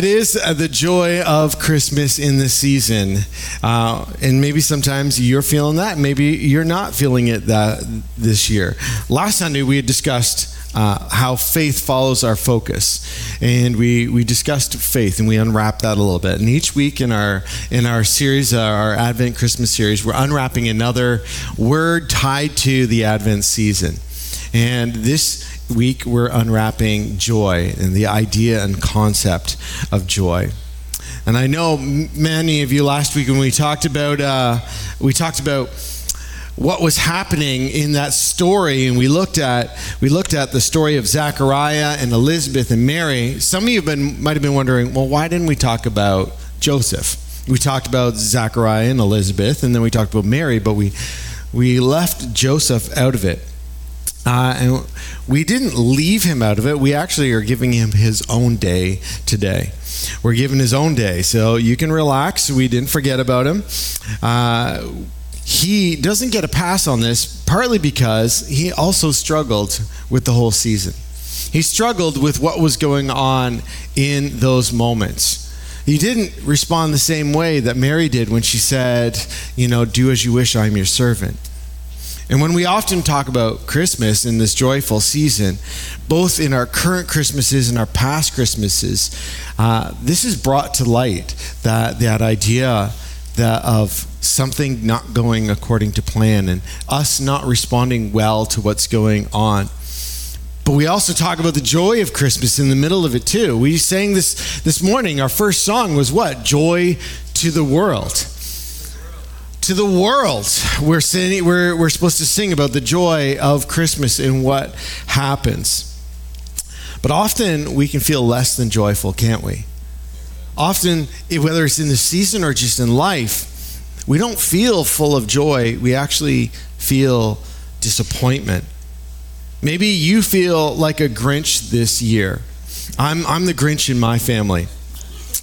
It is uh, the joy of Christmas in the season. Uh, and maybe sometimes you're feeling that. Maybe you're not feeling it that, this year. Last Sunday, we had discussed uh, how faith follows our focus. And we, we discussed faith and we unwrapped that a little bit. And each week in our, in our series, uh, our Advent Christmas series, we're unwrapping another word tied to the Advent season. And this week we're unwrapping joy and the idea and concept of joy. And I know many of you last week when we talked about uh, we talked about what was happening in that story and we looked at we looked at the story of Zechariah and Elizabeth and Mary. Some of you have been, might have been wondering, well, why didn't we talk about Joseph? We talked about Zechariah and Elizabeth, and then we talked about Mary, but we we left Joseph out of it. Uh, and we didn't leave him out of it. We actually are giving him his own day today. We're giving his own day. So you can relax. We didn't forget about him. Uh, he doesn't get a pass on this, partly because he also struggled with the whole season. He struggled with what was going on in those moments. He didn't respond the same way that Mary did when she said, You know, do as you wish, I'm your servant. And when we often talk about Christmas in this joyful season, both in our current Christmases and our past Christmases, uh, this is brought to light that, that idea that of something not going according to plan and us not responding well to what's going on. But we also talk about the joy of Christmas in the middle of it too. We sang this this morning. Our first song was what? Joy to the world to the world. We're, singing, we're, we're supposed to sing about the joy of Christmas and what happens. But often we can feel less than joyful, can't we? Often, whether it's in the season or just in life, we don't feel full of joy. We actually feel disappointment. Maybe you feel like a Grinch this year. I'm, I'm the Grinch in my family.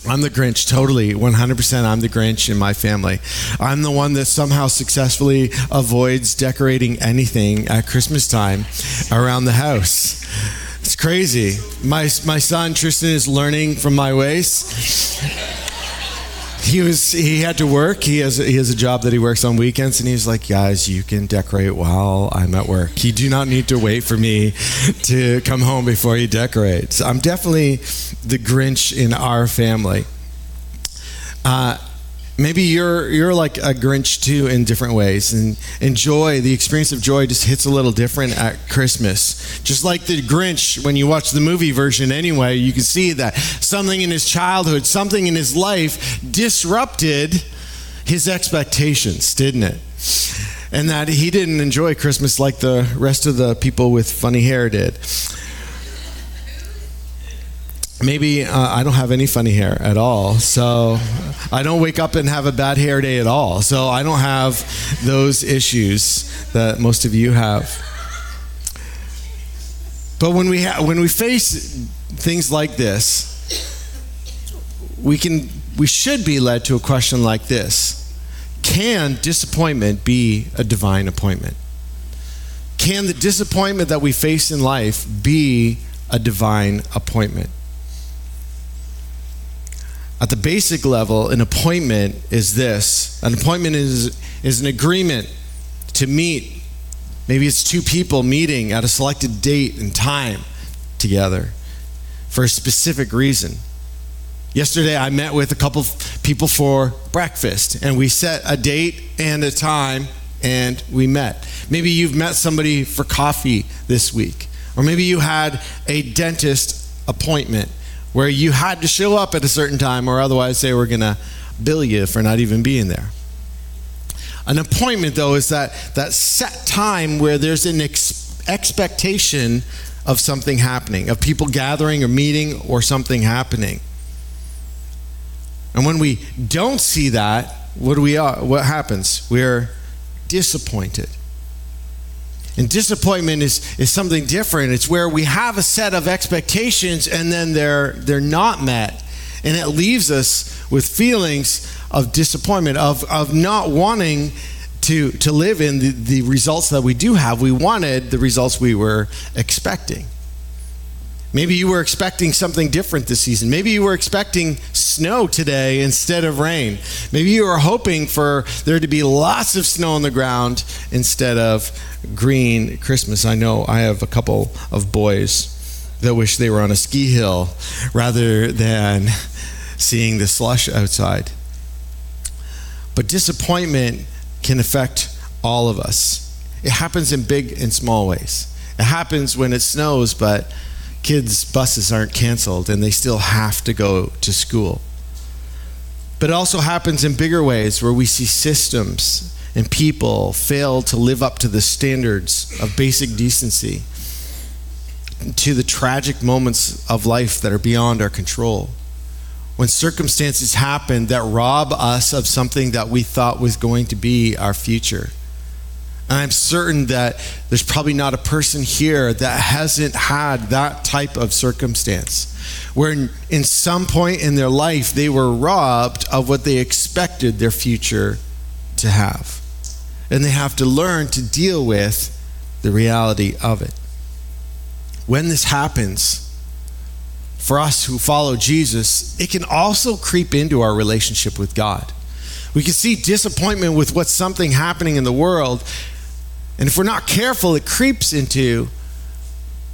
I'm the Grinch, totally, 100%. I'm the Grinch in my family. I'm the one that somehow successfully avoids decorating anything at Christmas time around the house. It's crazy. My, my son Tristan is learning from my ways he was he had to work. He has he has a job that he works on weekends, and he's like, guys, you can decorate while I'm at work. You do not need to wait for me to come home before you decorate. So I'm definitely the Grinch in our family. Uh, maybe you're you're like a Grinch too in different ways, and and joy, the experience of joy, just hits a little different at Christmas. Just like the Grinch, when you watch the movie version, anyway, you can see that something in his childhood, something in his life, disrupted his expectations, didn't it? And that he didn't enjoy Christmas like the rest of the people with funny hair did maybe uh, I don't have any funny hair at all. So I don't wake up and have a bad hair day at all. So I don't have those issues that most of you have. But when we ha- when we face things like this, we can we should be led to a question like this. Can disappointment be a divine appointment? Can the disappointment that we face in life be a divine appointment? At the basic level, an appointment is this an appointment is, is an agreement to meet. Maybe it's two people meeting at a selected date and time together for a specific reason. Yesterday, I met with a couple people for breakfast, and we set a date and a time, and we met. Maybe you've met somebody for coffee this week, or maybe you had a dentist appointment where you had to show up at a certain time or otherwise they were going to bill you for not even being there. An appointment, though, is that, that set time where there's an ex- expectation of something happening, of people gathering or meeting or something happening. And when we don't see that, what do we? Uh, what happens? We're disappointed. And disappointment is, is something different. It's where we have a set of expectations and then they're, they're not met. And it leaves us with feelings of disappointment, of, of not wanting to, to live in the, the results that we do have. We wanted the results we were expecting. Maybe you were expecting something different this season. Maybe you were expecting snow today instead of rain. Maybe you were hoping for there to be lots of snow on the ground instead of green Christmas. I know I have a couple of boys that wish they were on a ski hill rather than seeing the slush outside. But disappointment can affect all of us. It happens in big and small ways. It happens when it snows, but kids' buses aren't canceled and they still have to go to school. But it also happens in bigger ways where we see systems and people fail to live up to the standards of basic decency, to the tragic moments of life that are beyond our control. When circumstances happen that rob us of something that we thought was going to be our future. I'm certain that there's probably not a person here that hasn't had that type of circumstance where, in, in some point in their life, they were robbed of what they expected their future to have. And they have to learn to deal with the reality of it. When this happens, for us who follow Jesus, it can also creep into our relationship with God. We can see disappointment with what's something happening in the world, and if we're not careful, it creeps into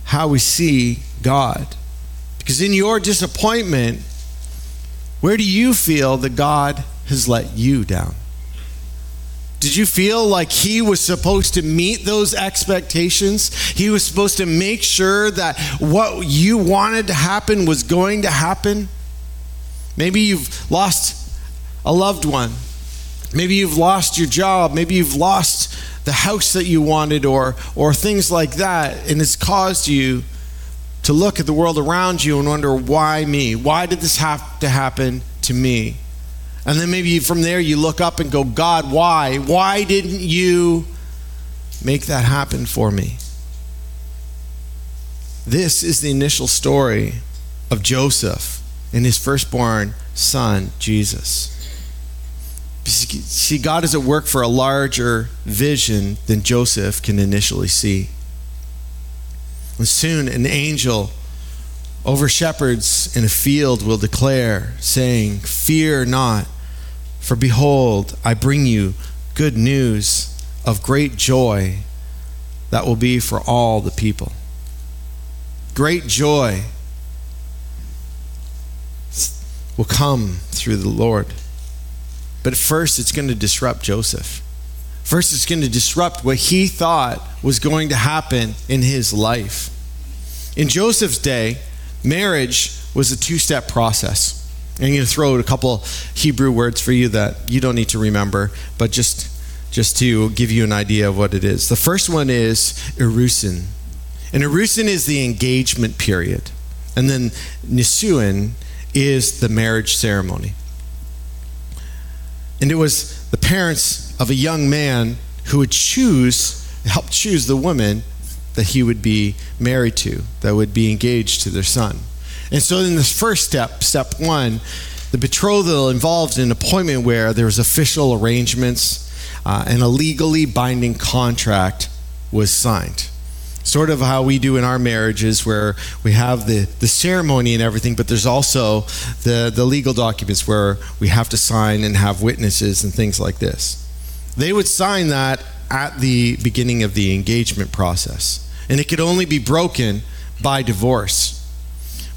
how we see God. Because in your disappointment, where do you feel that God has let you down? Did you feel like he was supposed to meet those expectations? He was supposed to make sure that what you wanted to happen was going to happen? Maybe you've lost a loved one. Maybe you've lost your job. Maybe you've lost the house that you wanted or or things like that. And it's caused you to look at the world around you and wonder why me? Why did this have to happen to me? And then maybe from there you look up and go god why? Why didn't you make that happen for me? This is the initial story of joseph and his firstborn son jesus See, God is at work for a larger vision than Joseph can initially see. And soon an angel over shepherds in a field will declare, saying, Fear not, for behold, I bring you good news of great joy that will be for all the people. Great joy will come through the Lord. But first, it's going to disrupt Joseph. First, it's going to disrupt what he thought was going to happen in his life. In Joseph's day, marriage was a two step process. I'm going to throw out a couple Hebrew words for you that you don't need to remember, but just, just to give you an idea of what it is. The first one is Erusin. And Erusin is the engagement period. And then Nisuin is the marriage ceremony. And it was the parents of a young man who would choose, help choose the woman that he would be married to, that would be engaged to their son. And so, in this first step, step one, the betrothal involved an appointment where there was official arrangements uh, and a legally binding contract was signed sort of how we do in our marriages where we have the, the ceremony and everything but there's also the, the legal documents where we have to sign and have witnesses and things like this. They would sign that at the beginning of the engagement process. And it could only be broken by divorce.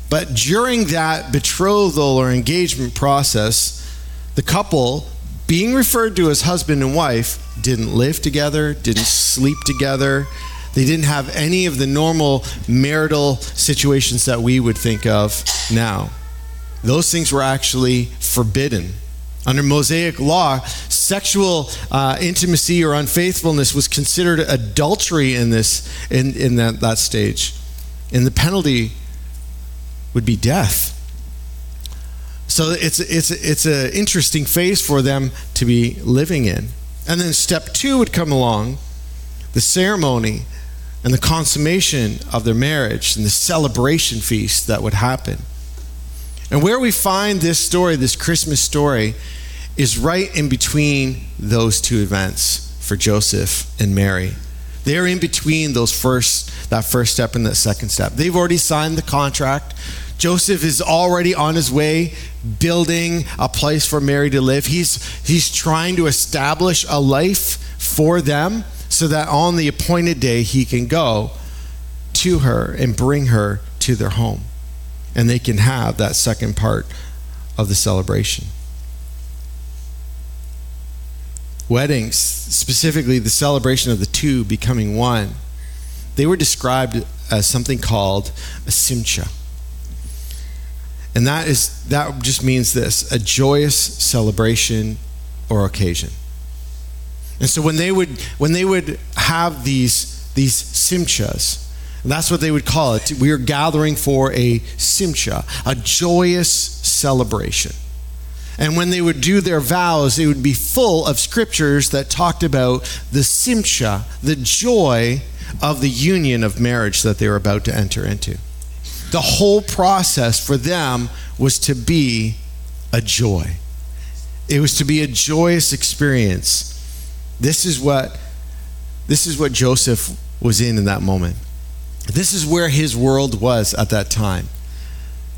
But during that betrothal or engagement process the couple being referred to as husband and wife didn't live together didn't sleep together they didn't have any of the normal marital situations that we would think of now. Those things were actually forbidden. Under Mosaic law, sexual uh, intimacy or unfaithfulness was considered adultery in this in, in that, that stage. And the penalty would be death. So it's it's it's an interesting phase for them to be living in. And then step two would come along, the ceremony and the consummation of their marriage and the celebration feast that would happen. And where we find this story, this Christmas story, is right in between those two events for Joseph and Mary. They're in between those first that first step and that second step. They've already signed the contract. Joseph is already on his way building a place for Mary to live. He's he's trying to establish a life for them so that on the appointed day he can go to her and bring her to their home. And they can have that second part of the celebration. Weddings, specifically the celebration of the two becoming one, they were described as something called a simcha. And that is that just means this, a joyous celebration or occasion. And so when they would when they would have these these simchas, that's what they would call it. We are gathering for a simcha, a joyous celebration. And when they would do their vows, it would be full of scriptures that talked about the simcha, the joy of the union of marriage that they were about to enter into. The whole process for them was to be a joy. It was to be a joyous experience. This is what this is what Joseph was in in that moment. This is where his world was at that time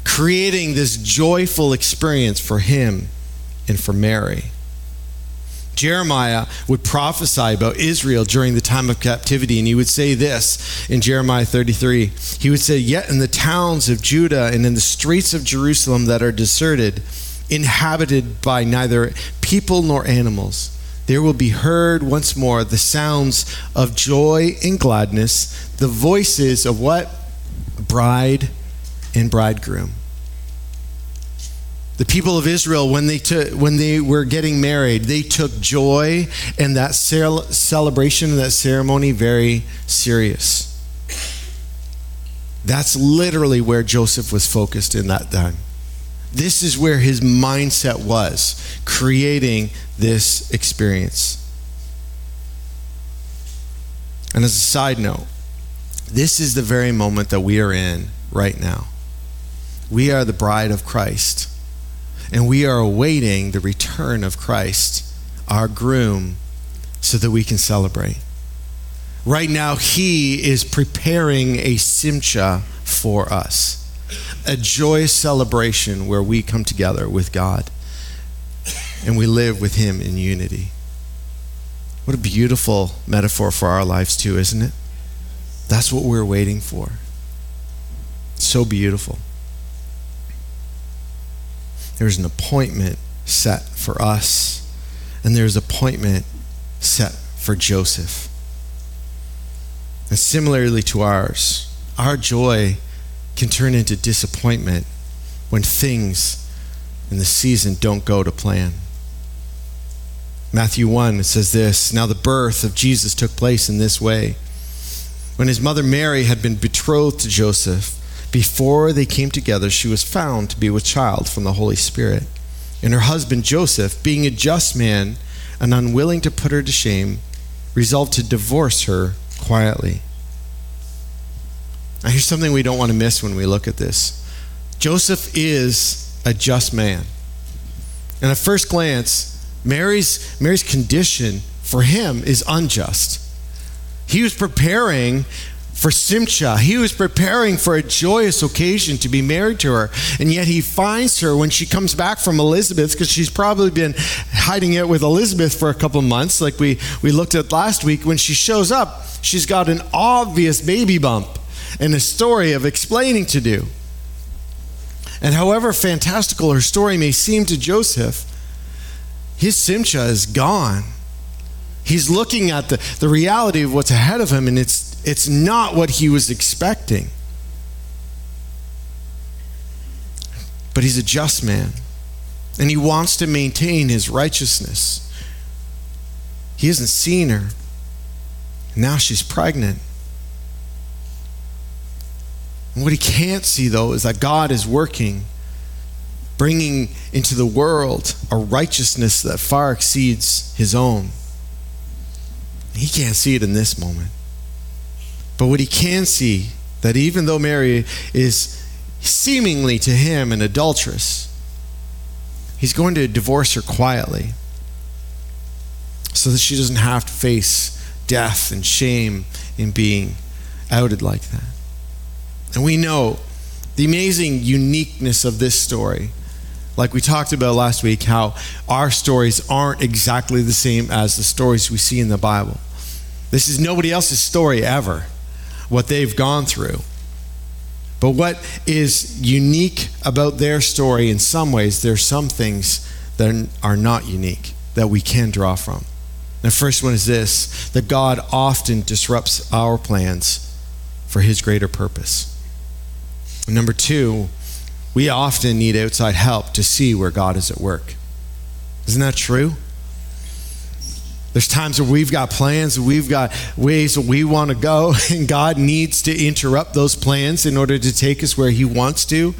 creating this joyful experience for him and for Mary. Jeremiah would prophesy about Israel during the time of captivity, and he would say this in Jeremiah 33. He would say, Yet in the towns of Judah and in the streets of Jerusalem that are deserted, inhabited by neither people nor animals, there will be heard once more the sounds of joy and gladness, the voices of what? Bride and bridegroom. The people of Israel, when they, took, when they were getting married, they took joy and that celebration that ceremony very serious. That's literally where Joseph was focused in that time. This is where his mindset was, creating this experience. And as a side note, this is the very moment that we are in right now. We are the bride of Christ, and we are awaiting the return of Christ, our groom, so that we can celebrate. Right now, He is preparing a simcha for us a joyous celebration where we come together with God and we live with Him in unity. What a beautiful metaphor for our lives, too, isn't it? That's what we're waiting for. So beautiful. There's an appointment set for us, and there's appointment set for Joseph. And similarly to ours, our joy can turn into disappointment when things in the season don't go to plan. Matthew 1, it says this Now the birth of Jesus took place in this way. When his mother Mary had been betrothed to Joseph, before they came together, she was found to be with child from the Holy Spirit. And her husband Joseph, being a just man and unwilling to put her to shame, resolved to divorce her quietly. Now, here's something we don't want to miss when we look at this Joseph is a just man. And at first glance, Mary's, Mary's condition for him is unjust. He was preparing for Simcha. He was preparing for a joyous occasion to be married to her. And yet he finds her when she comes back from Elizabeth, because she's probably been hiding it with Elizabeth for a couple months, like we, we looked at last week. When she shows up, she's got an obvious baby bump and a story of explaining to do. And however fantastical her story may seem to Joseph, his Simcha is gone. He's looking at the, the reality of what's ahead of him, and it's, it's not what he was expecting. But he's a just man, and he wants to maintain his righteousness. He hasn't seen her. Now she's pregnant. And what he can't see, though, is that God is working, bringing into the world a righteousness that far exceeds his own. He can't see it in this moment. But what he can see, that even though Mary is seemingly to him an adulteress, he's going to divorce her quietly so that she doesn't have to face death and shame in being outed like that. And we know the amazing uniqueness of this story. Like we talked about last week, how our stories aren't exactly the same as the stories we see in the Bible. This is nobody else's story ever, what they've gone through. But what is unique about their story, in some ways, there's some things that are not unique that we can draw from. The first one is this that God often disrupts our plans for his greater purpose. Number two, we often need outside help to see where God is at work. Isn't that true? There's times where we've got plans, we've got ways that we want to go, and God needs to interrupt those plans in order to take us where He wants to.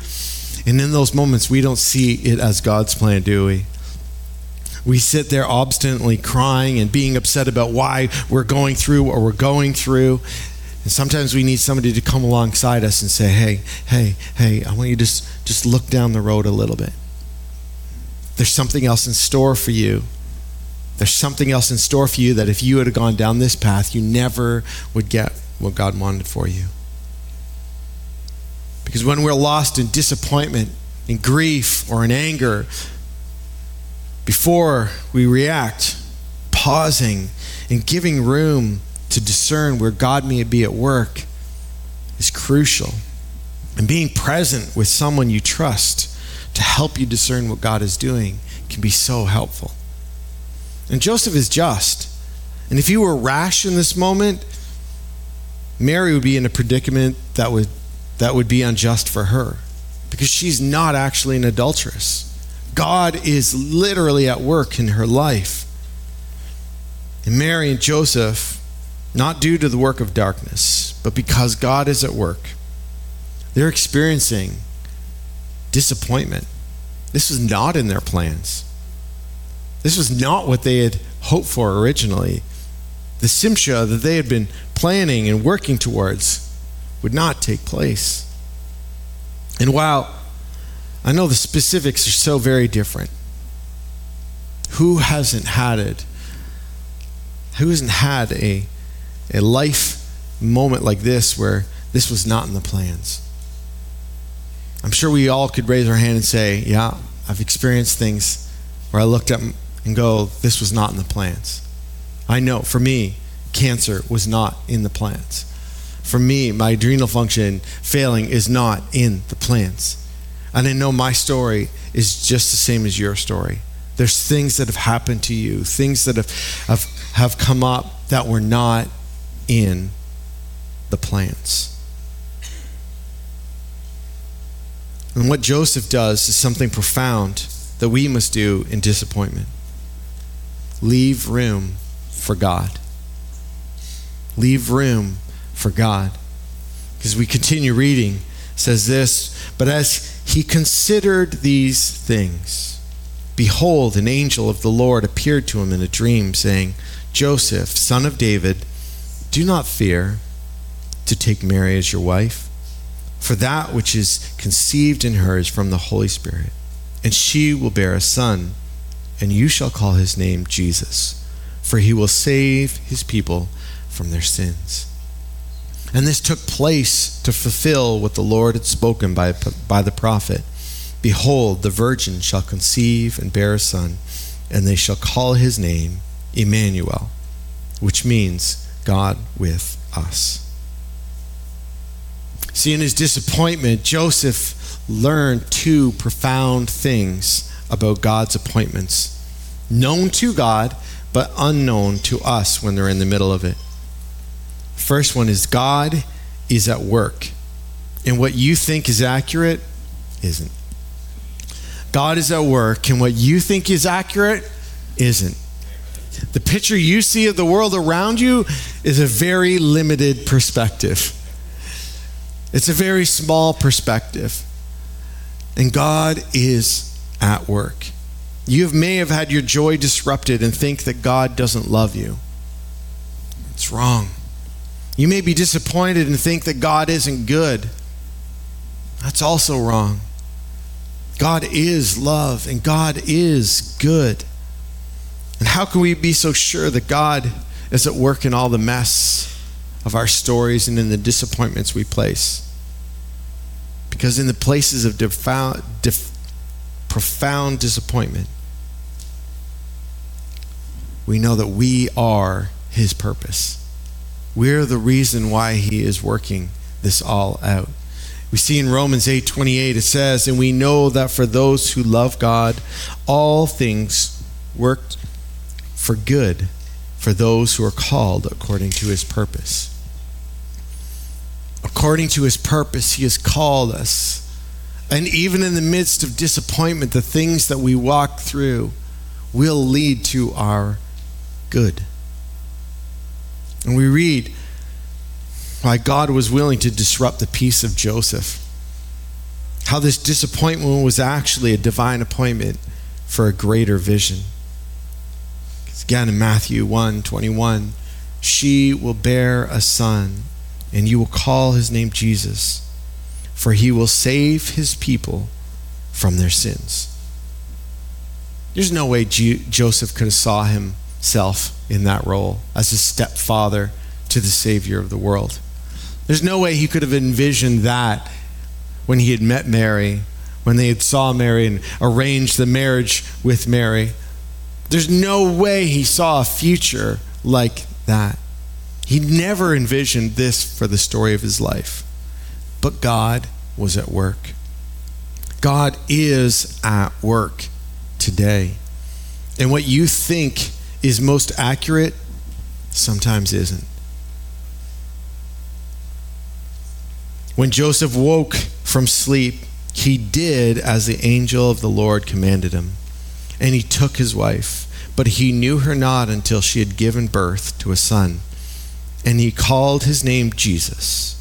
And in those moments, we don't see it as God's plan, do we? We sit there obstinately crying and being upset about why we're going through what we're going through. And sometimes we need somebody to come alongside us and say, hey, hey, hey, I want you to just, just look down the road a little bit. There's something else in store for you. There's something else in store for you that if you had gone down this path, you never would get what God wanted for you. Because when we're lost in disappointment, in grief, or in anger, before we react, pausing and giving room to discern where God may be at work is crucial. And being present with someone you trust to help you discern what God is doing can be so helpful. And Joseph is just. And if you were rash in this moment, Mary would be in a predicament that would, that would be unjust for her because she's not actually an adulteress. God is literally at work in her life. And Mary and Joseph, not due to the work of darkness, but because God is at work, they're experiencing disappointment. This was not in their plans. This was not what they had hoped for originally. The Simcha that they had been planning and working towards would not take place. And while I know the specifics are so very different. Who hasn't had it? Who hasn't had a, a life moment like this where this was not in the plans? I'm sure we all could raise our hand and say, Yeah, I've experienced things where I looked up and go, This was not in the plans. I know for me, cancer was not in the plans. For me, my adrenal function failing is not in the plans. And I know my story is just the same as your story. There's things that have happened to you, things that have, have, have come up that were not in the plans. And what Joseph does is something profound that we must do in disappointment leave room for God. Leave room for God. Because we continue reading, says this, but as he considered these things. Behold, an angel of the Lord appeared to him in a dream, saying, Joseph, son of David, do not fear to take Mary as your wife, for that which is conceived in her is from the Holy Spirit. And she will bear a son, and you shall call his name Jesus, for he will save his people from their sins. And this took place to fulfill what the Lord had spoken by, by the prophet Behold, the virgin shall conceive and bear a son, and they shall call his name Emmanuel, which means God with us. See, in his disappointment, Joseph learned two profound things about God's appointments known to God, but unknown to us when they're in the middle of it. First one is God is at work. And what you think is accurate isn't. God is at work, and what you think is accurate isn't. The picture you see of the world around you is a very limited perspective. It's a very small perspective. And God is at work. You may have had your joy disrupted and think that God doesn't love you. It's wrong. You may be disappointed and think that God isn't good. That's also wrong. God is love and God is good. And how can we be so sure that God is at work in all the mess of our stories and in the disappointments we place. Because in the places of defound, def, profound disappointment, we know that we are His purpose. We're the reason why He is working this all out. We see in Romans 8 28, it says, And we know that for those who love God, all things work for good for those who are called according to his purpose. According to his purpose, he has called us. And even in the midst of disappointment, the things that we walk through will lead to our good. And we read why God was willing to disrupt the peace of Joseph. How this disappointment was actually a divine appointment for a greater vision. Again in Matthew 1 21, she will bear a son, and you will call his name Jesus, for he will save his people from their sins. There's no way Joseph could have saw himself in that role as a stepfather to the Savior of the world. There's no way he could have envisioned that when he had met Mary, when they had saw Mary and arranged the marriage with Mary. There's no way he saw a future like that. He never envisioned this for the story of his life. But God was at work. God is at work today. And what you think is most accurate sometimes isn't. When Joseph woke from sleep, he did as the angel of the Lord commanded him and he took his wife. But he knew her not until she had given birth to a son, and he called his name Jesus.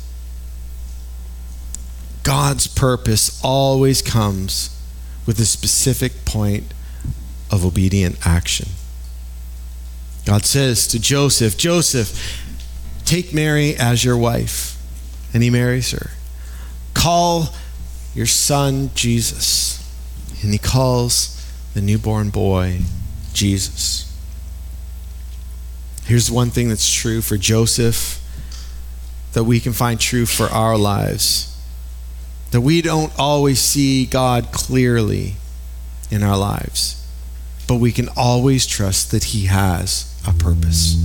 God's purpose always comes with a specific point of obedient action. God says to Joseph, Joseph, take Mary as your wife. And he marries her. Call your son Jesus. And he calls the newborn boy, Jesus. Here's one thing that's true for Joseph that we can find true for our lives that we don't always see God clearly in our lives, but we can always trust that He has a purpose.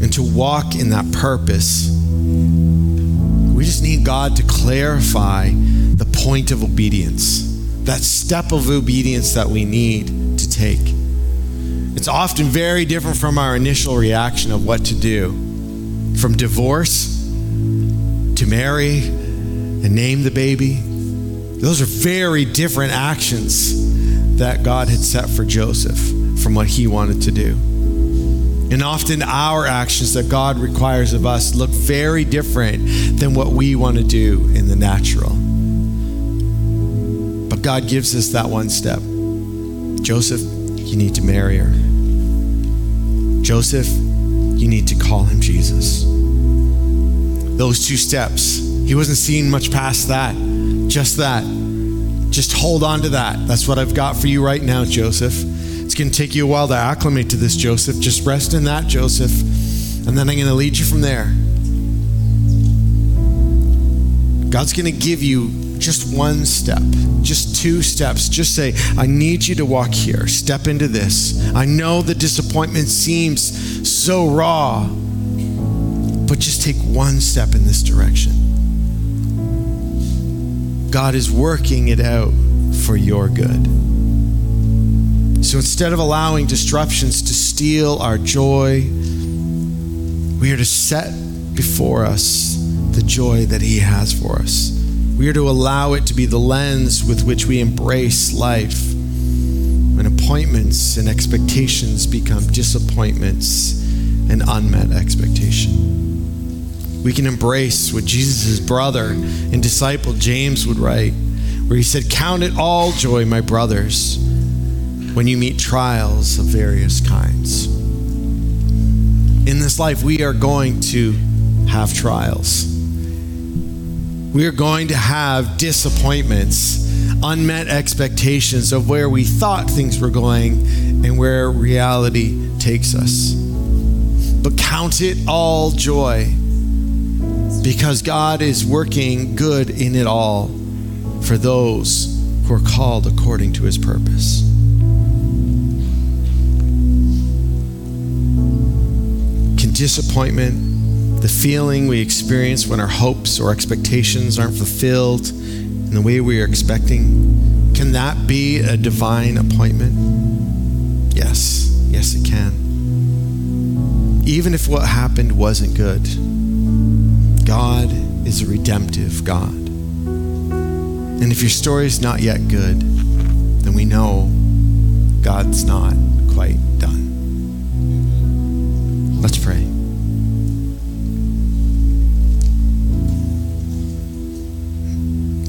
And to walk in that purpose, we just need God to clarify the point of obedience that step of obedience that we need to take. It's often very different from our initial reaction of what to do. From divorce to marry and name the baby, those are very different actions that God had set for Joseph from what he wanted to do. And often our actions that God requires of us look very different than what we want to do in the natural. God gives us that one step. Joseph, you need to marry her. Joseph, you need to call him Jesus. Those two steps. He wasn't seeing much past that. Just that. Just hold on to that. That's what I've got for you right now, Joseph. It's going to take you a while to acclimate to this, Joseph. Just rest in that, Joseph. And then I'm going to lead you from there. God's going to give you just one step, just two steps. Just say, I need you to walk here. Step into this. I know the disappointment seems so raw, but just take one step in this direction. God is working it out for your good. So instead of allowing disruptions to steal our joy, we are to set before us the joy that He has for us. We are to allow it to be the lens with which we embrace life. When appointments and expectations become disappointments and unmet expectation. We can embrace what Jesus' brother and disciple James would write, where he said, Count it all joy, my brothers, when you meet trials of various kinds. In this life, we are going to have trials we are going to have disappointments, unmet expectations of where we thought things were going and where reality takes us. but count it all joy because God is working good in it all for those who are called according to his purpose. Can disappointment, the feeling we experience when our hopes or expectations aren't fulfilled in the way we are expecting, can that be a divine appointment? Yes, yes, it can. Even if what happened wasn't good, God is a redemptive God. And if your story is not yet good, then we know God's not quite done. Let's pray.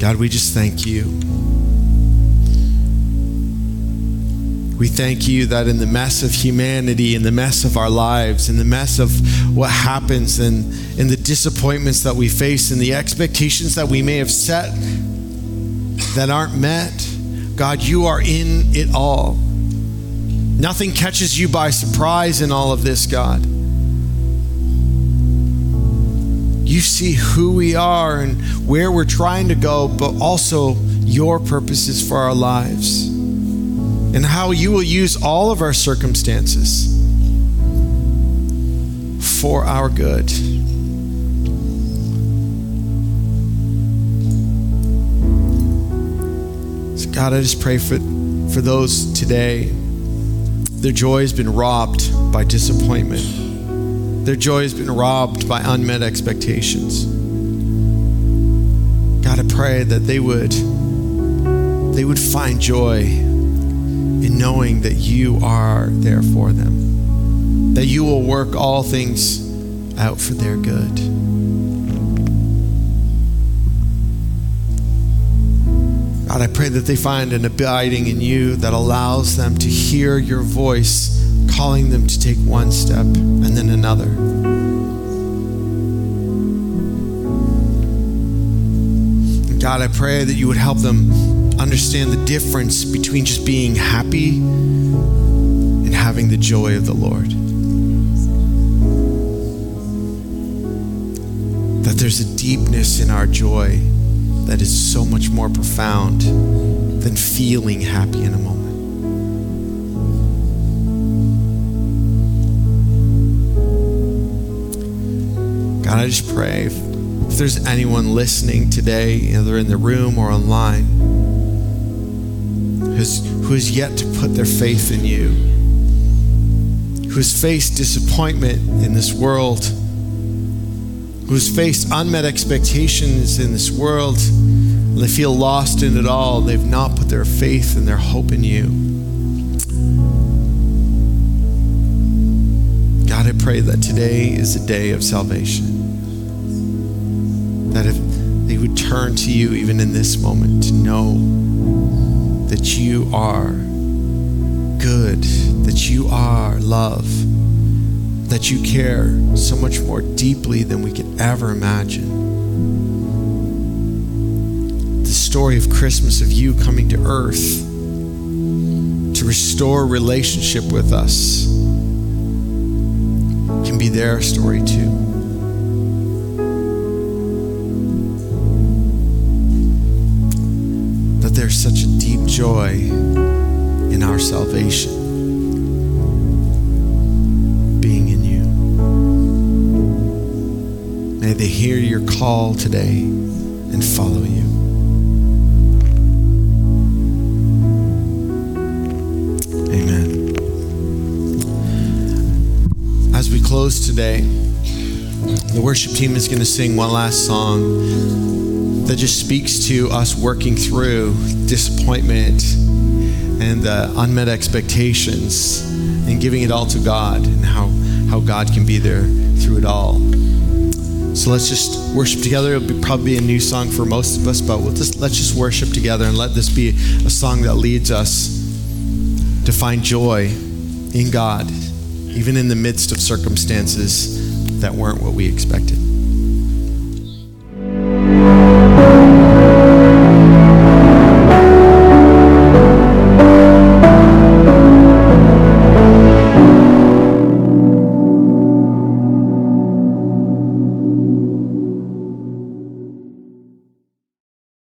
God, we just thank you. We thank you that in the mess of humanity, in the mess of our lives, in the mess of what happens, and in the disappointments that we face, and the expectations that we may have set that aren't met, God, you are in it all. Nothing catches you by surprise in all of this, God. You see who we are and where we're trying to go, but also your purposes for our lives and how you will use all of our circumstances for our good. So God, I just pray for, for those today. Their joy has been robbed by disappointment. Their joy has been robbed by unmet expectations. God, I pray that they would they would find joy in knowing that you are there for them, that you will work all things out for their good. God, I pray that they find an abiding in you that allows them to hear your voice calling them to take one step and then another. God, I pray that you would help them understand the difference between just being happy and having the joy of the Lord. That there's a deepness in our joy that is so much more profound than feeling happy in a moment. God, I just pray if, there's anyone listening today, either in the room or online, who's, who has yet to put their faith in you, who has faced disappointment in this world, who has faced unmet expectations in this world, and they feel lost in it all. They've not put their faith and their hope in you. God, I pray that today is a day of salvation. That if they would turn to you even in this moment to know that you are good, that you are love, that you care so much more deeply than we could ever imagine. The story of Christmas, of you coming to earth to restore relationship with us, can be their story too. That there's such a deep joy in our salvation being in you. May they hear your call today and follow you. Amen. As we close today, the worship team is going to sing one last song that just speaks to us working through disappointment and uh, unmet expectations and giving it all to God and how, how God can be there through it all. So let's just worship together. It'll be probably a new song for most of us, but we'll just let's just worship together and let this be a song that leads us to find joy in God, even in the midst of circumstances that weren't what we expected.